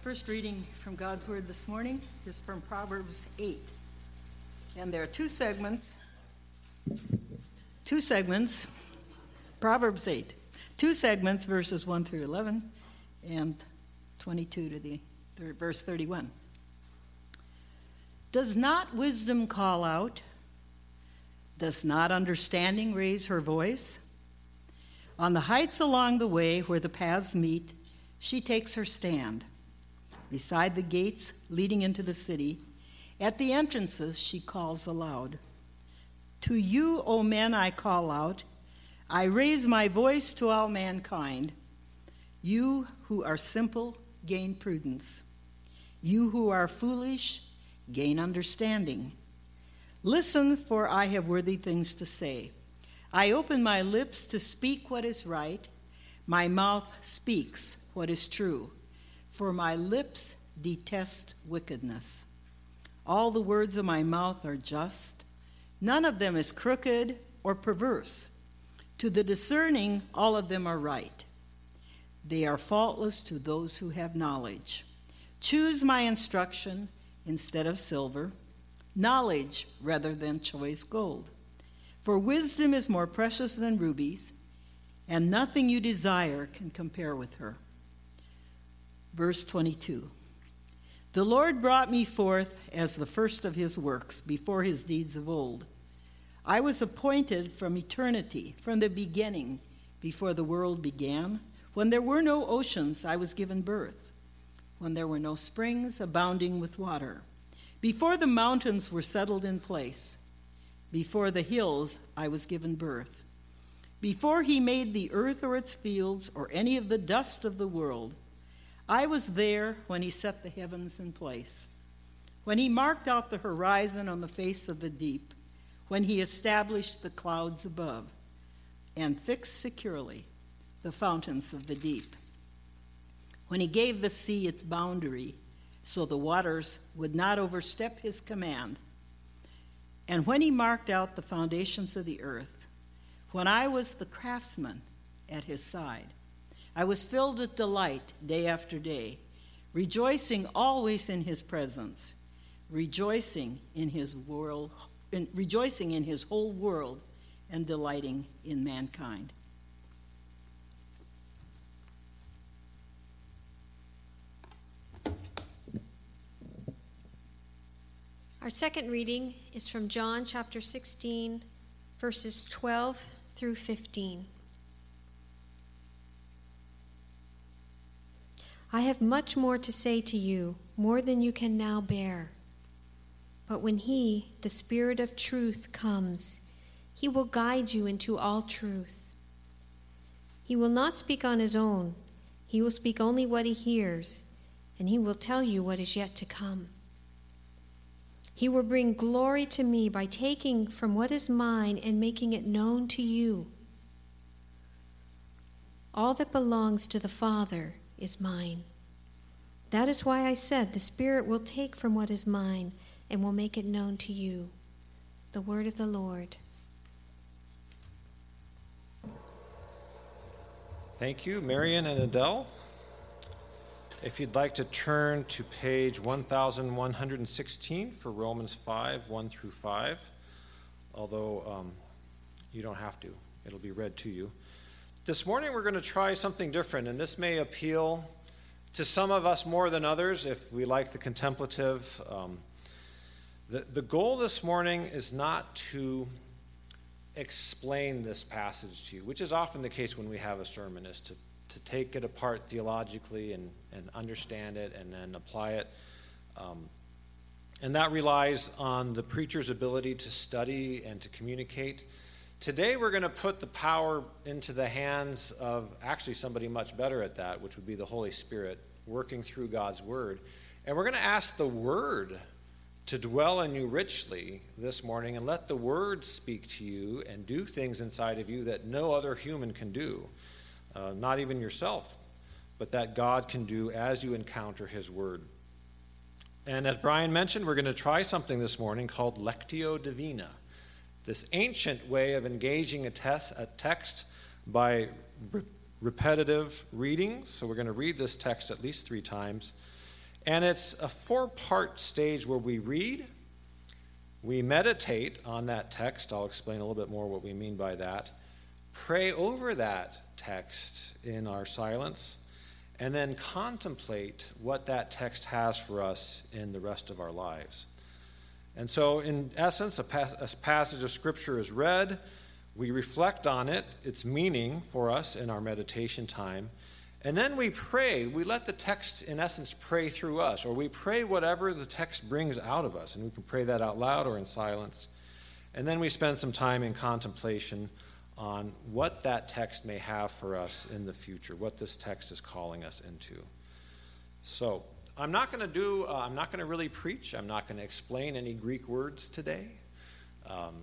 first reading from God's Word this morning is from Proverbs 8. And there are two segments. Two segments. Proverbs 8. Two segments, verses 1 through 11 and 22 to the verse 31. Does not wisdom call out? Does not understanding raise her voice? On the heights along the way where the paths meet, she takes her stand. Beside the gates leading into the city, at the entrances, she calls aloud To you, O men, I call out. I raise my voice to all mankind. You who are simple, gain prudence. You who are foolish, gain understanding. Listen, for I have worthy things to say. I open my lips to speak what is right. My mouth speaks what is true. For my lips detest wickedness. All the words of my mouth are just. None of them is crooked or perverse. To the discerning, all of them are right. They are faultless to those who have knowledge. Choose my instruction instead of silver, knowledge rather than choice gold. For wisdom is more precious than rubies, and nothing you desire can compare with her. Verse 22 The Lord brought me forth as the first of his works before his deeds of old. I was appointed from eternity, from the beginning, before the world began. When there were no oceans, I was given birth. When there were no springs abounding with water. Before the mountains were settled in place, before the hills, I was given birth. Before he made the earth or its fields or any of the dust of the world, I was there when he set the heavens in place, when he marked out the horizon on the face of the deep, when he established the clouds above, and fixed securely the fountains of the deep, when he gave the sea its boundary so the waters would not overstep his command, and when he marked out the foundations of the earth, when I was the craftsman at his side, I was filled with delight day after day, rejoicing always in his presence, rejoicing in his world, in, rejoicing in his whole world, and delighting in mankind. Our second reading is from John chapter 16, verses 12 through 15. I have much more to say to you, more than you can now bear. But when He, the Spirit of truth, comes, He will guide you into all truth. He will not speak on His own, He will speak only what He hears, and He will tell you what is yet to come. He will bring glory to me by taking from what is mine and making it known to you. All that belongs to the Father is mine. That is why I said, The Spirit will take from what is mine and will make it known to you. The word of the Lord. Thank you, Marion and Adele. If you'd like to turn to page 1116 for Romans 5 1 through 5, although um, you don't have to, it'll be read to you. This morning we're going to try something different, and this may appeal to some of us more than others if we like the contemplative. Um, the, the goal this morning is not to explain this passage to you, which is often the case when we have a sermon, is to, to take it apart theologically and, and understand it and then apply it. Um, and that relies on the preacher's ability to study and to communicate. Today, we're going to put the power into the hands of actually somebody much better at that, which would be the Holy Spirit working through God's Word. And we're going to ask the Word to dwell in you richly this morning and let the Word speak to you and do things inside of you that no other human can do, uh, not even yourself, but that God can do as you encounter His Word. And as Brian mentioned, we're going to try something this morning called Lectio Divina this ancient way of engaging a, a text by re- repetitive reading, So we're going to read this text at least three times. And it's a four part stage where we read, we meditate on that text. I'll explain a little bit more what we mean by that. Pray over that text in our silence, and then contemplate what that text has for us in the rest of our lives. And so, in essence, a, pas- a passage of Scripture is read, we reflect on it, its meaning for us in our meditation time, and then we pray. We let the text, in essence, pray through us, or we pray whatever the text brings out of us. And we can pray that out loud or in silence. And then we spend some time in contemplation on what that text may have for us in the future, what this text is calling us into. So, I'm not going to do, uh, I'm not going to really preach. I'm not going to explain any Greek words today. Um,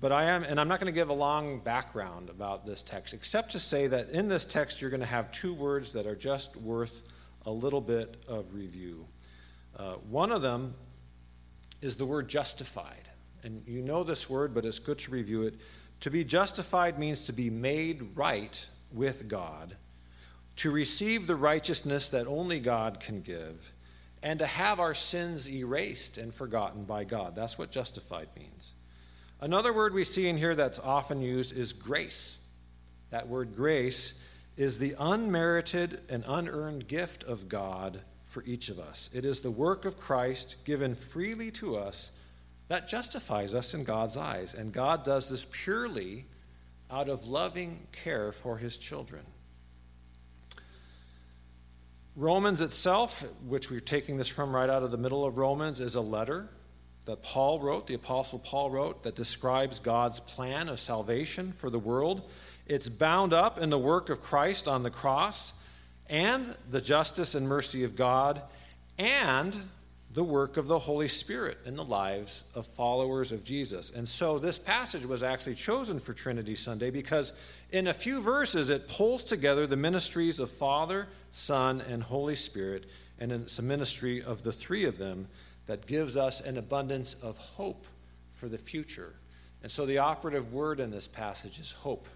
but I am, and I'm not going to give a long background about this text, except to say that in this text you're going to have two words that are just worth a little bit of review. Uh, one of them is the word justified. And you know this word, but it's good to review it. To be justified means to be made right with God, to receive the righteousness that only God can give, and to have our sins erased and forgotten by God. That's what justified means. Another word we see in here that's often used is grace. That word grace is the unmerited and unearned gift of God for each of us. It is the work of Christ given freely to us that justifies us in God's eyes. And God does this purely out of loving care for his children. Romans itself, which we're taking this from right out of the middle of Romans, is a letter that Paul wrote, the Apostle Paul wrote, that describes God's plan of salvation for the world. It's bound up in the work of Christ on the cross and the justice and mercy of God and the work of the Holy Spirit in the lives of followers of Jesus. And so this passage was actually chosen for Trinity Sunday because in a few verses it pulls together the ministries of Father, Son, and Holy Spirit, and it's a ministry of the three of them that gives us an abundance of hope for the future. And so the operative word in this passage is hope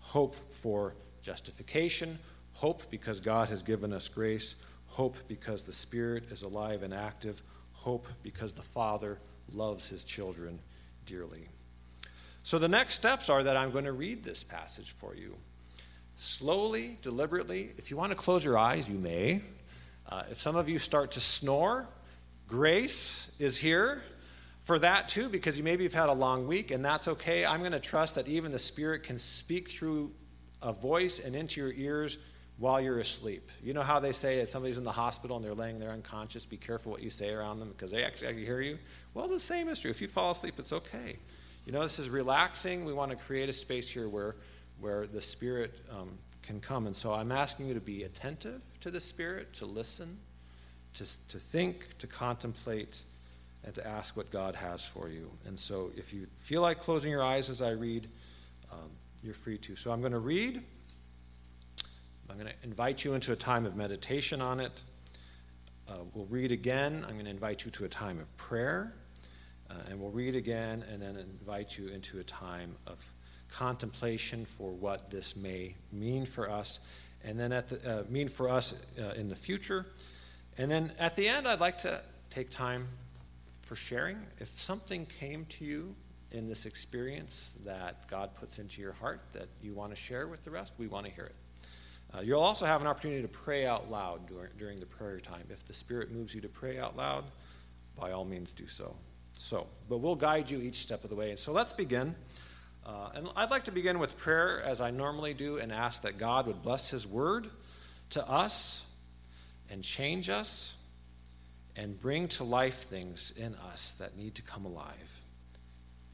hope for justification, hope because God has given us grace, hope because the Spirit is alive and active, hope because the Father loves his children dearly. So the next steps are that I'm going to read this passage for you. Slowly, deliberately. If you want to close your eyes, you may. Uh, if some of you start to snore, Grace is here for that too, because you maybe have had a long week, and that's okay. I'm going to trust that even the Spirit can speak through a voice and into your ears while you're asleep. You know how they say if somebody's in the hospital and they're laying there unconscious, be careful what you say around them because they actually hear you? Well, the same is true. If you fall asleep, it's okay. You know, this is relaxing. We want to create a space here where, where the Spirit um, can come. And so I'm asking you to be attentive to the Spirit, to listen to, to think, to contemplate, and to ask what God has for you. And so if you feel like closing your eyes as I read, um, you're free to. So I'm going to read. I'm going to invite you into a time of meditation on it. Uh, we'll read again. I'm going to invite you to a time of prayer. Uh, and we'll read again and then invite you into a time of contemplation for what this may mean for us. And then at the, uh, mean for us uh, in the future. And then at the end, I'd like to take time for sharing. If something came to you in this experience that God puts into your heart that you want to share with the rest, we want to hear it. Uh, you'll also have an opportunity to pray out loud during, during the prayer time. If the Spirit moves you to pray out loud, by all means do so. So, but we'll guide you each step of the way. So let's begin. Uh, and I'd like to begin with prayer as I normally do and ask that God would bless His word to us and change us and bring to life things in us that need to come alive.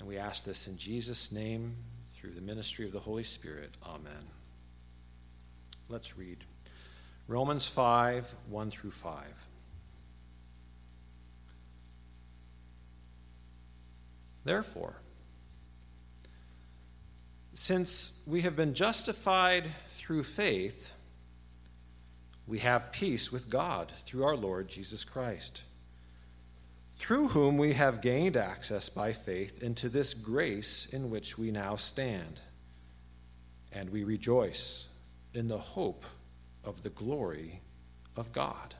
And we ask this in Jesus' name through the ministry of the Holy Spirit. Amen. Let's read Romans 5 1 through 5. Therefore, since we have been justified through faith, we have peace with God through our Lord Jesus Christ, through whom we have gained access by faith into this grace in which we now stand. And we rejoice in the hope of the glory of God.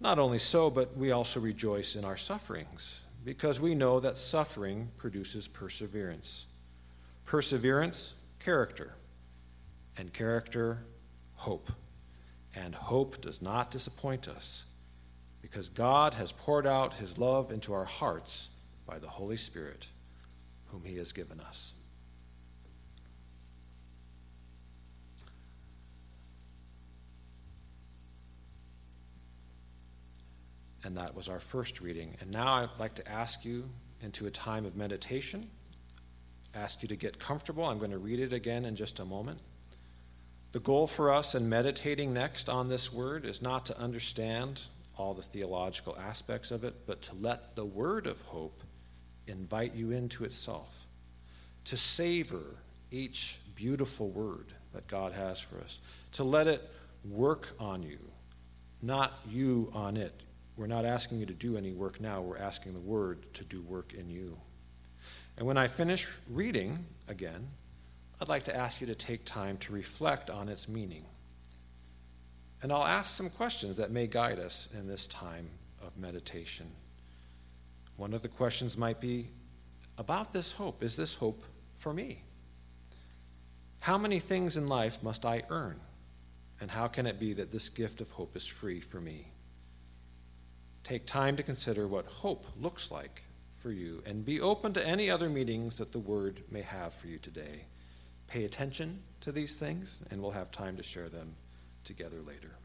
Not only so, but we also rejoice in our sufferings, because we know that suffering produces perseverance. Perseverance, character, and character, hope. And hope does not disappoint us, because God has poured out his love into our hearts by the Holy Spirit, whom he has given us. And that was our first reading. And now I'd like to ask you into a time of meditation, ask you to get comfortable. I'm going to read it again in just a moment. The goal for us in meditating next on this word is not to understand all the theological aspects of it, but to let the word of hope invite you into itself, to savor each beautiful word that God has for us, to let it work on you, not you on it. We're not asking you to do any work now, we're asking the Word to do work in you. And when I finish reading again, I'd like to ask you to take time to reflect on its meaning. And I'll ask some questions that may guide us in this time of meditation. One of the questions might be about this hope is this hope for me? How many things in life must I earn? And how can it be that this gift of hope is free for me? Take time to consider what hope looks like for you and be open to any other meetings that the Word may have for you today. Pay attention to these things, and we'll have time to share them together later.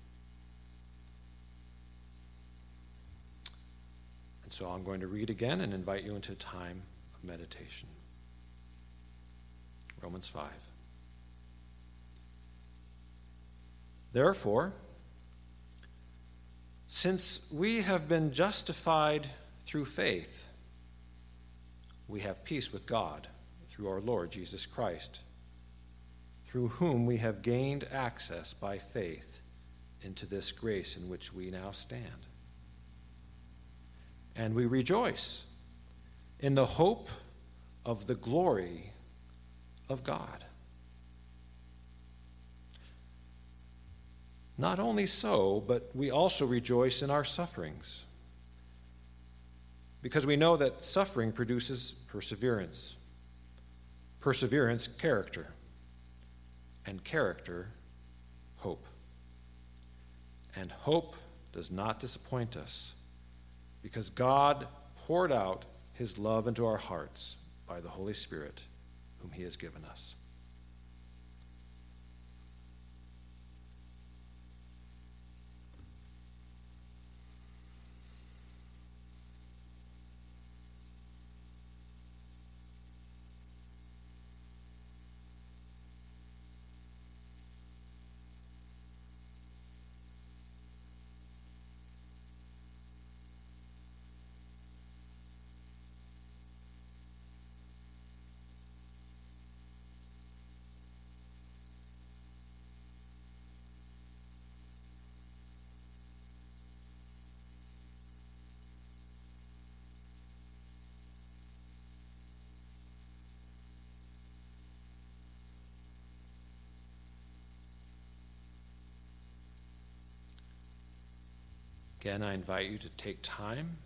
And so I'm going to read again and invite you into a time of meditation. Romans 5. Therefore, since we have been justified through faith, we have peace with God through our Lord Jesus Christ, through whom we have gained access by faith into this grace in which we now stand. And we rejoice in the hope of the glory of God. Not only so, but we also rejoice in our sufferings, because we know that suffering produces perseverance, perseverance, character, and character, hope. And hope does not disappoint us, because God poured out his love into our hearts by the Holy Spirit, whom he has given us. Again, I invite you to take time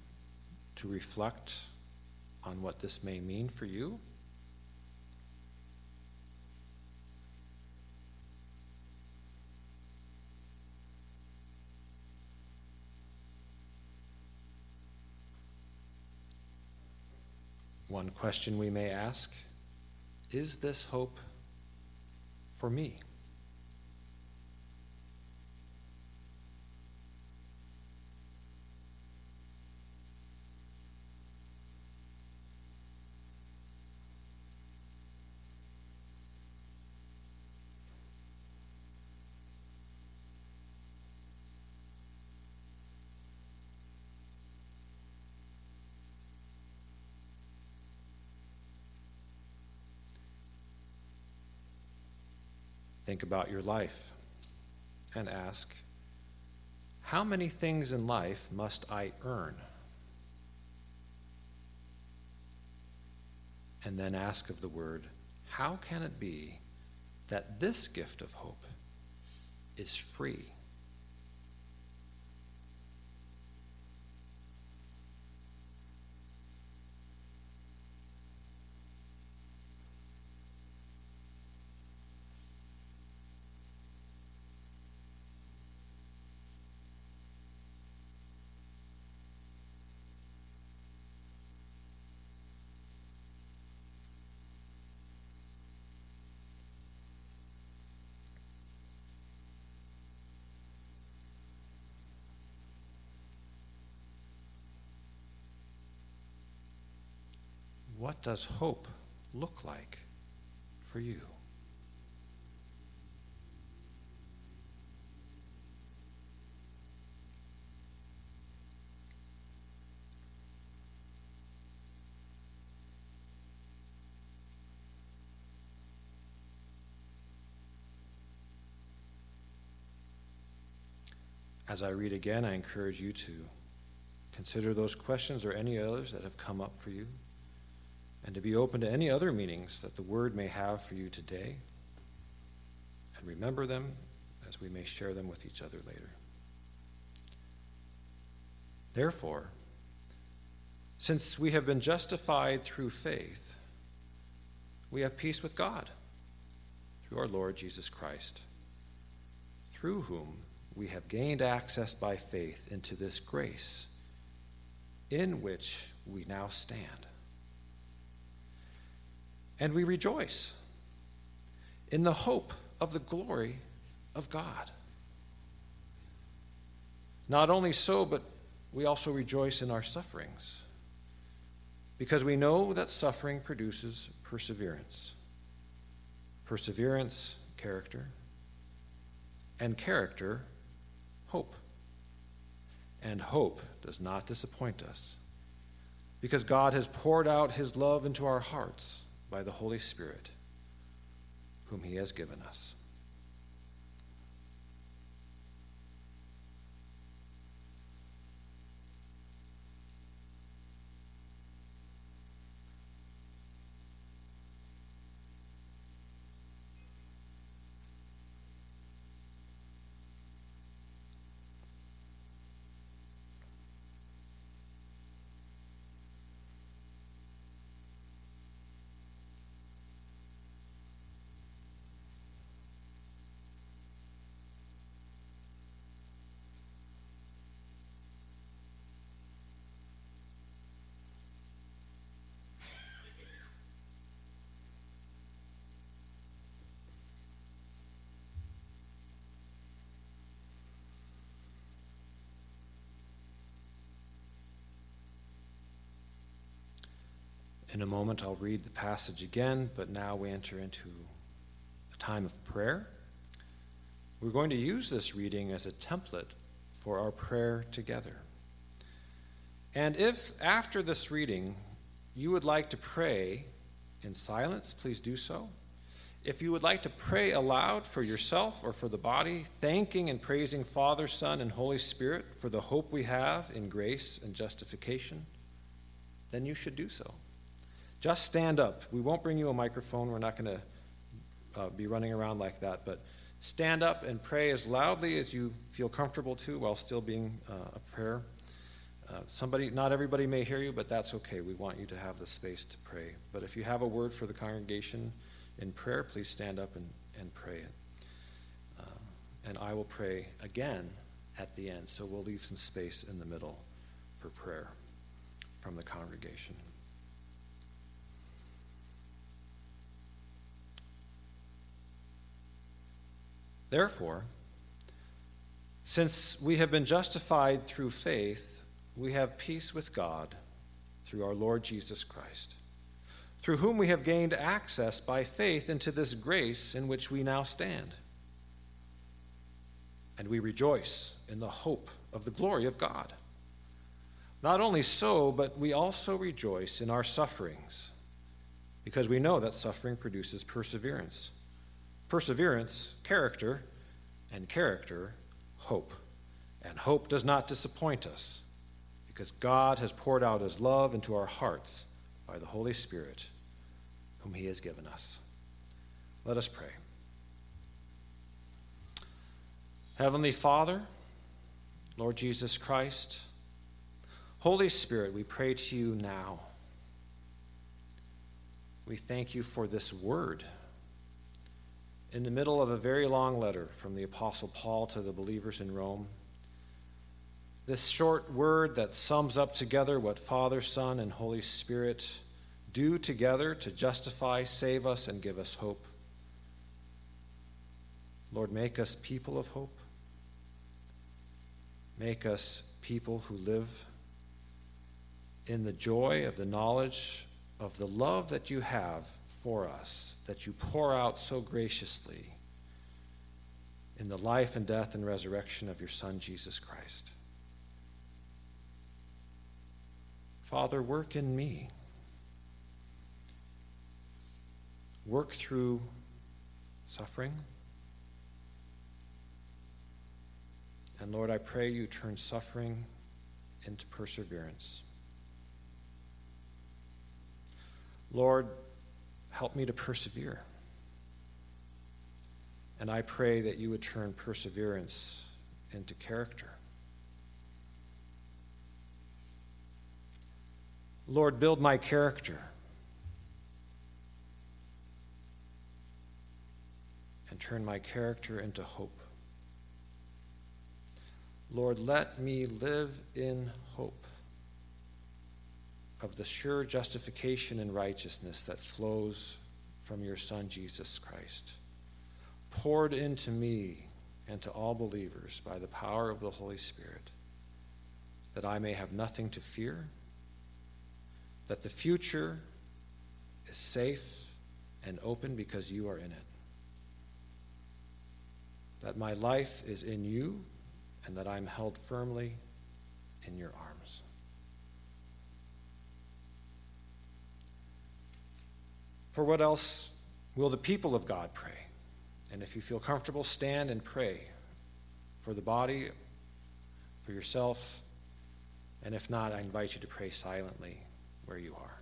to reflect on what this may mean for you. One question we may ask is this hope for me? Think about your life and ask, how many things in life must I earn? And then ask of the Word, how can it be that this gift of hope is free? What does hope look like for you? As I read again, I encourage you to consider those questions or any others that have come up for you, and to be open to any other meanings that the Word may have for you today, and remember them as we may share them with each other later. Therefore, since we have been justified through faith, we have peace with God through our Lord Jesus Christ, through whom we have gained access by faith into this grace in which we now stand. And we rejoice in the hope of the glory of God. Not only so, but we also rejoice in our sufferings, because we know that suffering produces perseverance. Perseverance, character, and character, hope. And hope does not disappoint us because God has poured out his love into our hearts by the Holy Spirit, whom he has given us. In a moment, I'll read the passage again, but now we enter into a time of prayer. We're going to use this reading as a template for our prayer together. And if after this reading you would like to pray in silence, please do so. If you would like to pray aloud for yourself or for the body, thanking and praising Father, Son, and Holy Spirit for the hope we have in grace and justification, then you should do so. Just stand up. We won't bring you a microphone. We're not going to uh, be running around like that. But stand up and pray as loudly as you feel comfortable to while still being uh, a prayer. Uh, somebody, not everybody may hear you, but that's okay. We want you to have the space to pray. But if you have a word for the congregation in prayer, please stand up and, and pray it. Uh, and I will pray again at the end. So we'll leave some space in the middle for prayer from the congregation. Therefore, since we have been justified through faith, we have peace with God through our Lord Jesus Christ, through whom we have gained access by faith into this grace in which we now stand. And we rejoice in the hope of the glory of God. Not only so, but we also rejoice in our sufferings, because we know that suffering produces perseverance perseverance, character, and character, hope. And hope does not disappoint us because God has poured out his love into our hearts by the Holy Spirit, whom he has given us. Let us pray. Heavenly Father, Lord Jesus Christ, Holy Spirit, we pray to you now. We thank you for this word in the middle of a very long letter from the Apostle Paul to the believers in Rome. This short word that sums up together what Father, Son, and Holy Spirit do together to justify, save us, and give us hope. Lord, make us people of hope. Make us people who live in the joy of the knowledge of the love that you have for us, that you pour out so graciously in the life and death and resurrection of your Son, Jesus Christ. Father, work in me. Work through suffering. And Lord, I pray you turn suffering into perseverance. Lord, help me to persevere. And I pray that you would turn perseverance into character. Lord, build my character. And turn my character into hope. Lord, let me live in hope of the sure justification and righteousness that flows from your Son, Jesus Christ, poured into me and to all believers by the power of the Holy Spirit, that I may have nothing to fear, that the future is safe and open because you are in it, that my life is in you, and that I'm held firmly in your arms. For what else will the people of God pray? And if you feel comfortable, stand and pray for the body, for yourself, and if not, I invite you to pray silently where you are.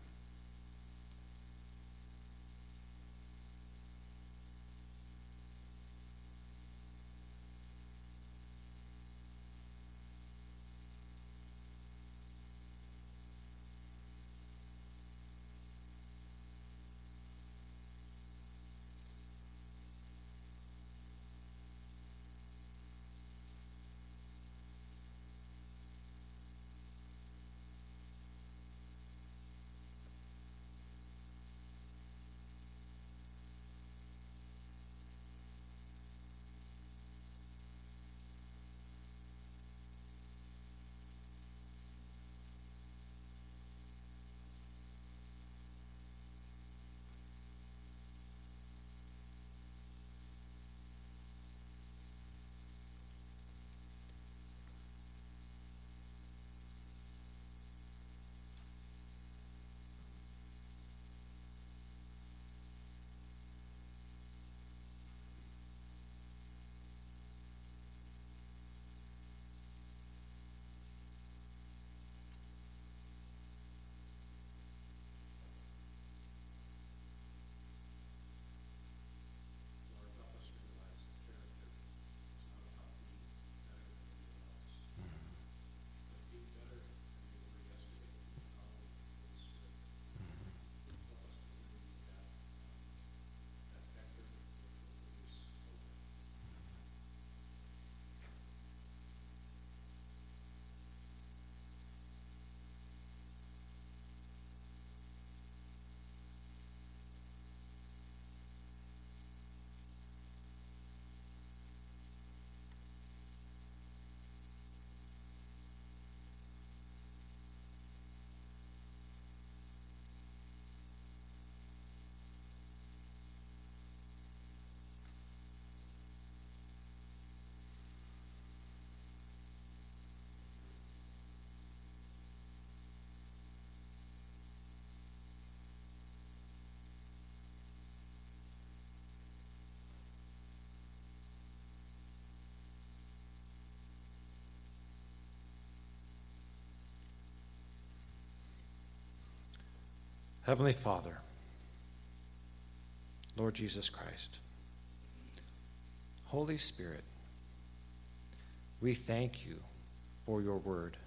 Heavenly Father, Lord Jesus Christ, Holy Spirit, we thank you for your word.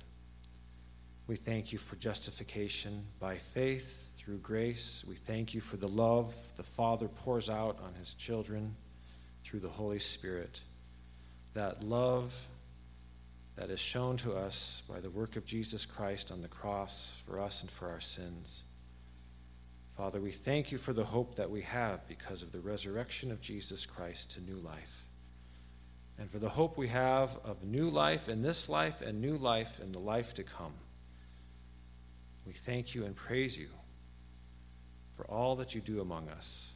We thank you for justification by faith through grace. We thank you for the love the Father pours out on his children through the Holy Spirit. That love that is shown to us by the work of Jesus Christ on the cross for us and for our sins. Father, we thank you for the hope that we have because of the resurrection of Jesus Christ to new life. And for the hope we have of new life in this life and new life in the life to come. We thank you and praise you for all that you do among us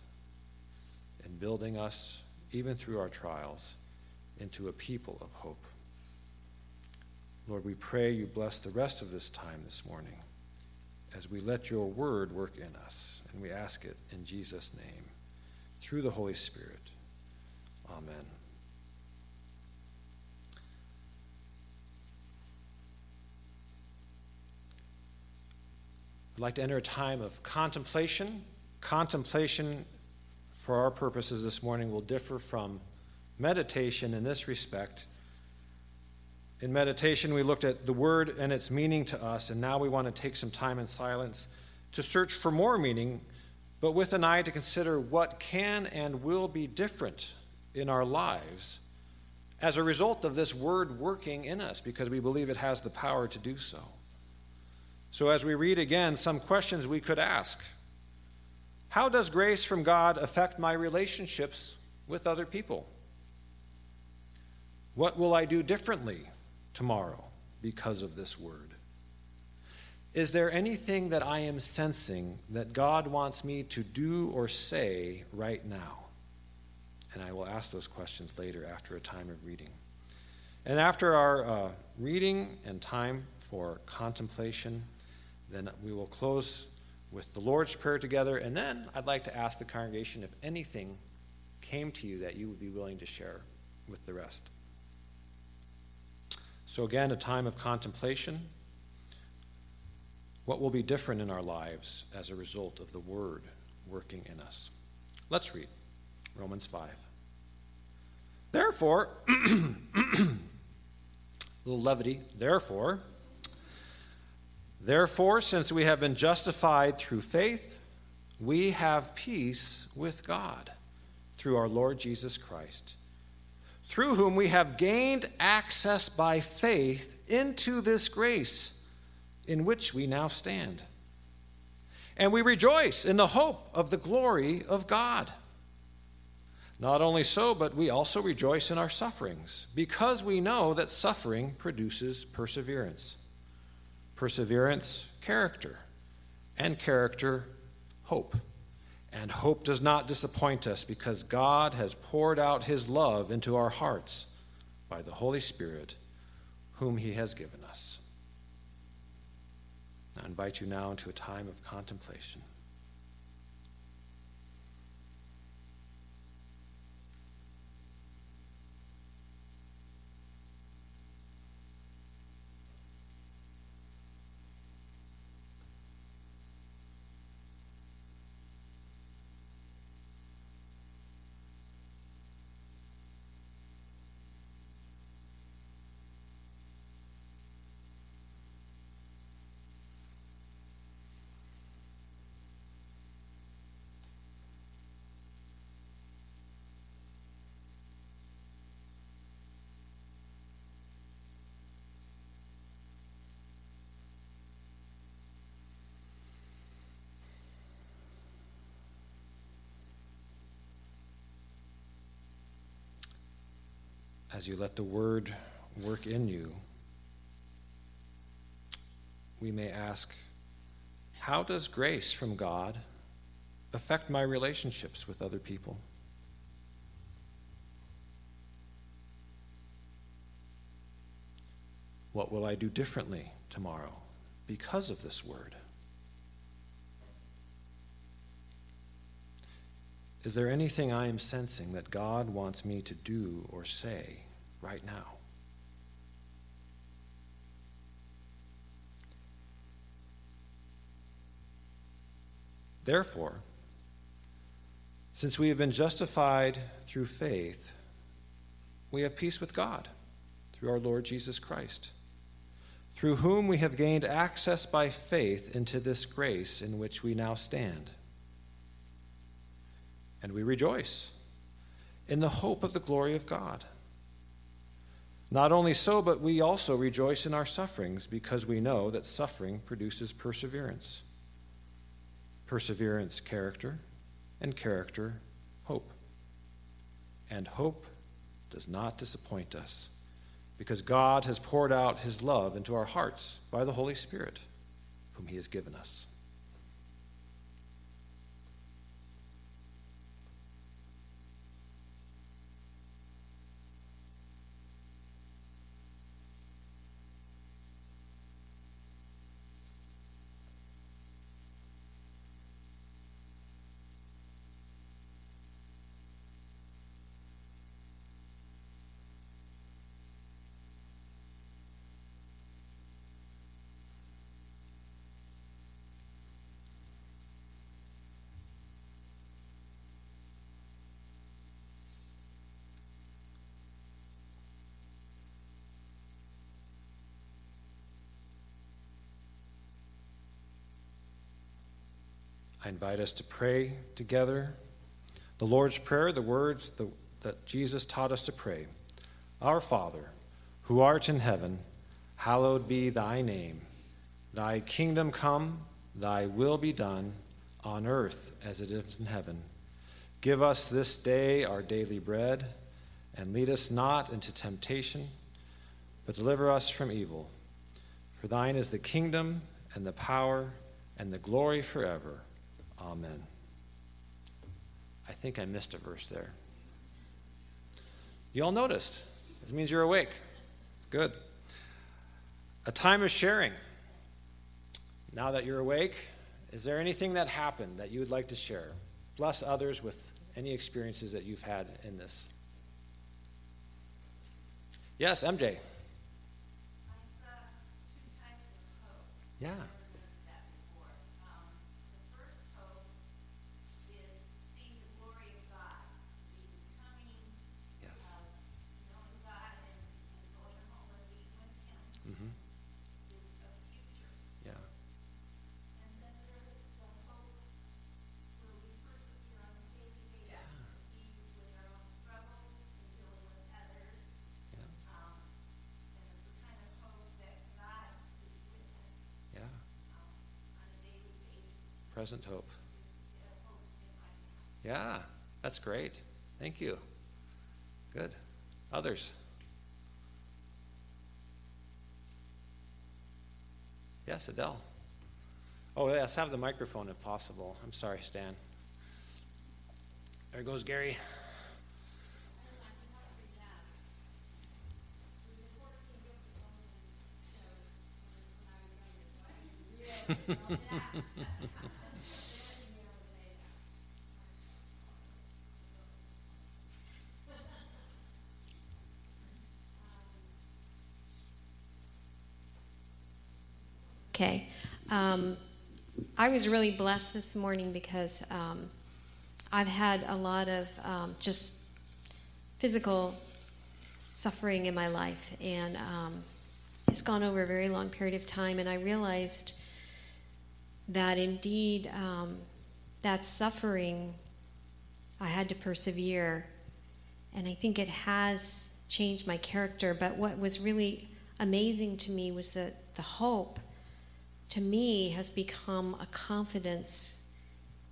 in building us, even through our trials, into a people of hope. Lord, we pray you bless the rest of this time this morning as we let your word work in us. And we ask it in Jesus' name, through the Holy Spirit. Amen. I'd like to enter a time of contemplation. Contemplation, for our purposes this morning, will differ from meditation in this respect. In meditation, we looked at the word and its meaning to us, and now we want to take some time in silence to search for more meaning, but with an eye to consider what can and will be different in our lives as a result of this word working in us, because we believe it has the power to do so. So, as we read again, some questions we could ask How does grace from God affect my relationships with other people? What will I do differently tomorrow because of this word? Is there anything that I am sensing that God wants me to do or say right now? And I will ask those questions later after a time of reading. And after our uh, reading and time for contemplation, then we will close with the Lord's Prayer together. And then I'd like to ask the congregation if anything came to you that you would be willing to share with the rest. So, again, a time of contemplation. What will be different in our lives as a result of the Word working in us? Let's read Romans 5. Therefore, little levity, therefore, therefore, since we have been justified through faith, we have peace with God through our Lord Jesus Christ through whom we have gained access by faith into this grace in which we now stand. And we rejoice in the hope of the glory of God. Not only so, but we also rejoice in our sufferings, because we know that suffering produces perseverance. Perseverance, character, and character, hope. And hope does not disappoint us because God has poured out his love into our hearts by the Holy Spirit, whom he has given us. I invite you now into a time of contemplation. As you let the word work in you, we may ask, How does grace from God affect my relationships with other people? What will I do differently tomorrow because of this word? Is there anything I am sensing that God wants me to do or say right now? Therefore, since we have been justified through faith, we have peace with God through our Lord Jesus Christ, through whom we have gained access by faith into this grace in which we now stand. And we rejoice in the hope of the glory of God. Not only so, but we also rejoice in our sufferings because we know that suffering produces perseverance. Perseverance, character, and character, hope. And hope does not disappoint us because God has poured out his love into our hearts by the Holy Spirit, whom he has given us. I invite us to pray together. The Lord's Prayer, the words that Jesus taught us to pray Our Father, who art in heaven, hallowed be thy name. Thy kingdom come, thy will be done, on earth as it is in heaven. Give us this day our daily bread, and lead us not into temptation, but deliver us from evil. For thine is the kingdom, and the power, and the glory forever. Amen. I think I missed a verse there. You all noticed. This means you're awake. It's good. A time of sharing. Now that you're awake, is there anything that happened that you would like to share? Bless others with any experiences that you've had in this. Yes, MJ. Yeah. Present hope. Yeah, that's great. Thank you. Good. Others? Yes, Adele. Oh, yes, have the microphone if possible. I'm sorry, Stan. There goes Gary. Okay. Um, I was really blessed this morning because um, I've had a lot of um, just physical suffering in my life, and um, it's gone over a very long period of time. And I realized that indeed um, that suffering, I had to persevere, and I think it has changed my character. But what was really amazing to me was that the hope to me has become a confidence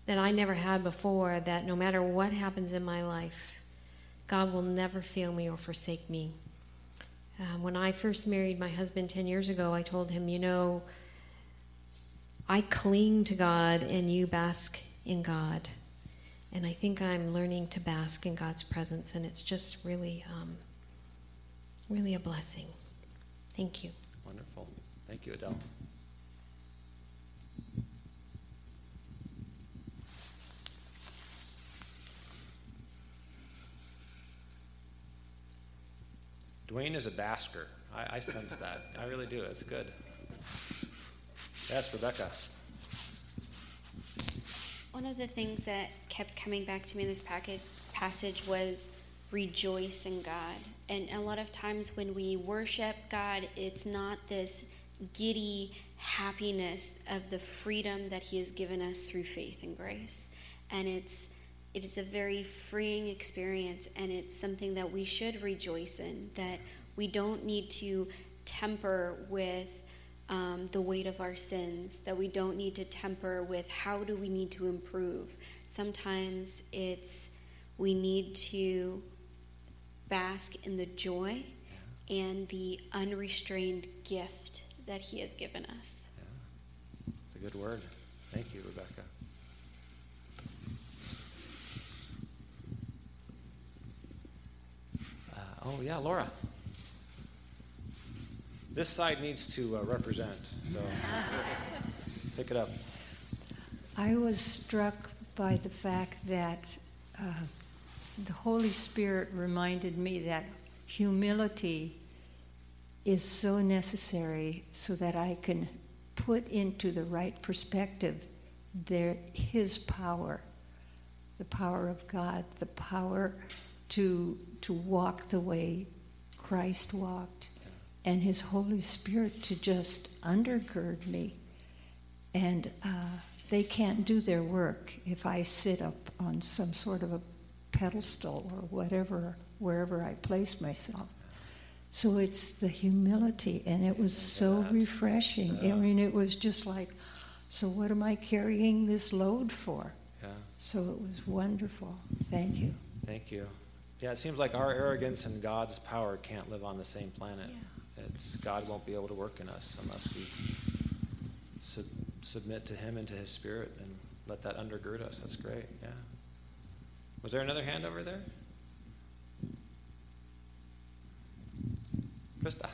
that I never had before that no matter what happens in my life, God will never fail me or forsake me. Uh, when I first married my husband 10 years ago, I told him, You know, I cling to God and you bask in God. And I think I'm learning to bask in God's presence, and it's just really, um, really a blessing. Thank you. Wonderful. Thank you, Adele. Dwayne is a basker. I, I sense that. I really do. It's good. Yes, Rebecca. One of the things that kept coming back to me in this packet, passage was rejoice in God. And a lot of times when we worship God, it's not this giddy happiness of the freedom that He has given us through faith and grace. And it's it is a very freeing experience, and it's something that we should rejoice in, that we don't need to temper with um, the weight of our sins, that we don't need to temper with how do we need to improve. Sometimes it's we need to bask in the joy and the unrestrained gift that He has given us. Yeah. It's a good word. Thank you, Rebecca. Oh, yeah, Laura. This side needs to uh, represent, so pick it up. I was struck by the fact that uh, the Holy Spirit reminded me that humility is so necessary so that I can put into the right perspective their, His power, the power of God, the power to, to walk the way Christ walked, and His Holy Spirit to just undergird me. And uh, they can't do their work if I sit up on some sort of a pedestal or whatever, wherever I place myself. So it's the humility, and it was so refreshing. I mean, it was just like, so what am I carrying this load for? Yeah, So it was wonderful. Thank you. thank you. Yeah, it seems like our arrogance and God's power can't live on the same planet. It's, God won't be able to work in us unless we sub- submit to Him and to His Spirit and let that undergird us. That's great, yeah. Was there another hand over there? Krista?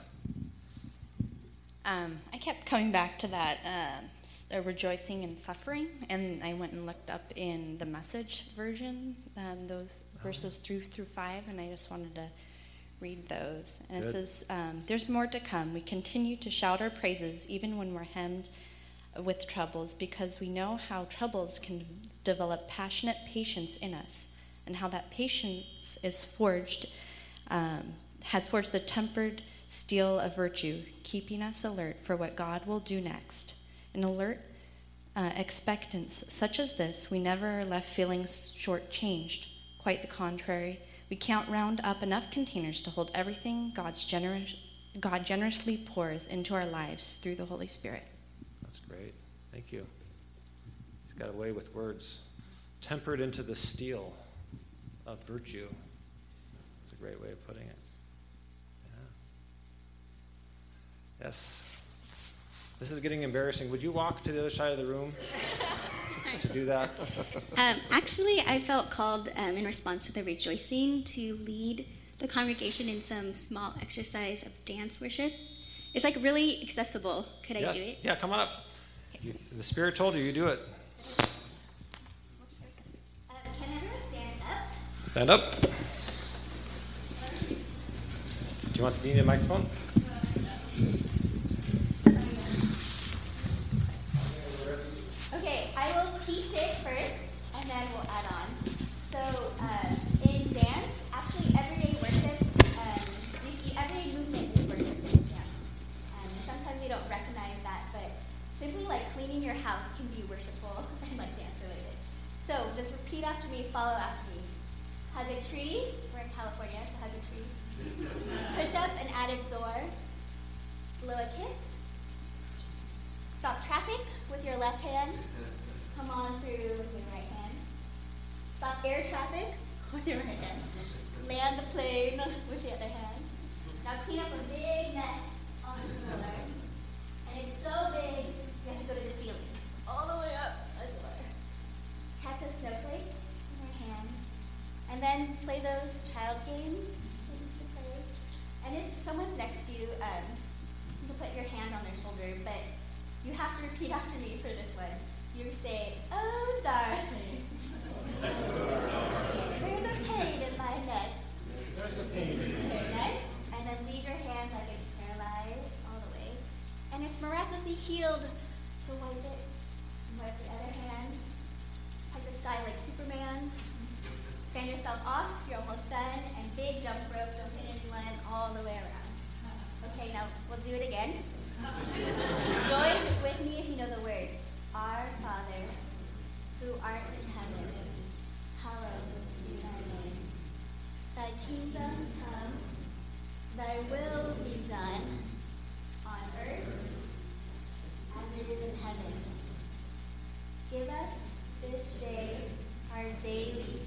Um, I kept coming back to that um, uh, rejoicing and suffering, and I went and looked up in the message version um, those verses through through five, and I just wanted to read those. And Good. it says, um, "There's more to come. We continue to shout our praises even when we're hemmed with troubles, because we know how troubles can develop passionate patience in us, and how that patience is forged." Um, has forged the tempered steel of virtue, keeping us alert for what God will do next. An alert uh, expectance such as this, we never are left feeling shortchanged. Quite the contrary, we can't round up enough containers to hold everything God's generous, God generously pours into our lives through the Holy Spirit. That's great. Thank you. He's got a way with words. Tempered into the steel of virtue. That's a great way of putting it. Yeah. Yes. This is getting embarrassing. Would you walk to the other side of the room to do that? Um, actually, I felt called um, in response to the rejoicing to lead the congregation in some small exercise of dance worship. It's like really accessible. Could I do it? Yeah, come on up. You, the Spirit told you, you do it. Uh, can everyone stand up? Stand up. Do you want do you need a microphone? Cleaning your house can be worshipful and like dance related. So, just repeat after me, follow after me. Hug a tree. We're in California, so hug a tree. Push up an attic door. Blow a kiss. Stop traffic with your left hand. Come on through with your right hand. Stop air traffic with your right hand. Land the plane with the other hand. Now clean up a big mess on the floor. And it's so big, And then play those child games that you used to play. And if someone's next to you, um, you can put your hand on their shoulder, but you have to repeat after me for this one. You say, Oh, darling. There's a pain in my neck. There's a pain. Okay, nice. And then leave your hand like it's paralyzed all the way. And it's miraculously healed. So wipe it. And wipe the other hand. Touch the sky like Superman. Fan yourself off. You're almost done. And big jump rope. Don't hit anyone all the way around. Okay, now we'll do it again. Join with me if you know the words. Our Father, who art in heaven, hallowed be thy name. Thy kingdom come, thy will be done, on earth as it is in heaven. Give us this day our daily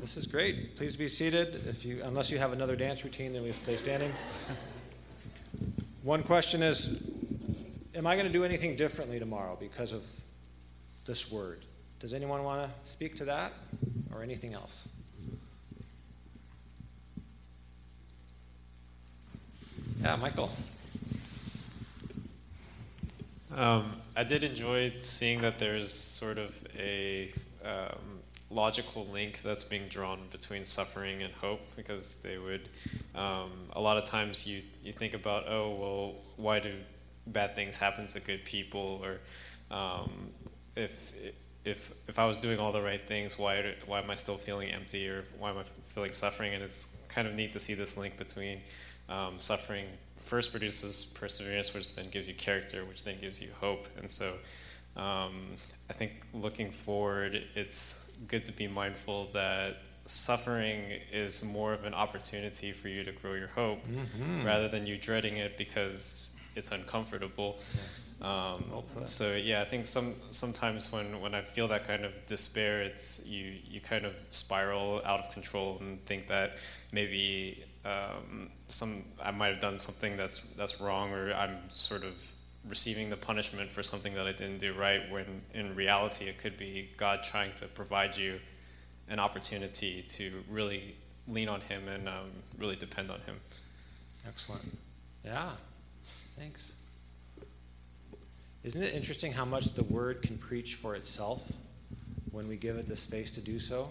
This is great. Please be seated. If you, unless you have another dance routine, then we stay standing. One question is, am I going to do anything differently tomorrow because of this word? Does anyone want to speak to that or anything else? Yeah, Michael. Um, I did enjoy seeing that there's sort of a um, logical link that's being drawn between suffering and hope because they would um, a lot of times you you think about oh well why do bad things happen to good people? Or um, if if if I was doing all the right things why why am I still feeling empty? Or why am I feeling suffering? And it's kind of neat to see this link between um, suffering first produces perseverance which then gives you character which then gives you hope. And so um, I think looking forward, it's good to be mindful that suffering is more of an opportunity for you to grow your hope rather than you dreading it because it's uncomfortable. Um, Well so yeah, I think some sometimes when, when I feel that kind of despair, it's you you kind of spiral out of control and think that maybe um, some I might have done something that's that's wrong or I'm sort of receiving the punishment for something that I didn't do right. When in reality, it could be God trying to provide you an opportunity to really lean on Him and um, really depend on Him. Excellent. Yeah, thanks. Isn't it interesting how much the word can preach for itself when we give it the space to do so?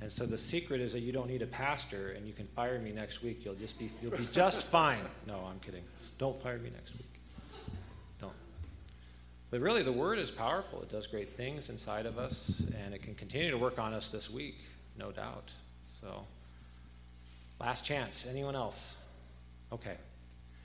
And so the secret is that you don't need a pastor and you can fire me next week. You'll just be you'll be just fine. No, I'm kidding. Don't fire me next week. But really the word is powerful. It does great things inside of us and it can continue to work on us this week, no doubt. So last chance. Anyone else? Okay.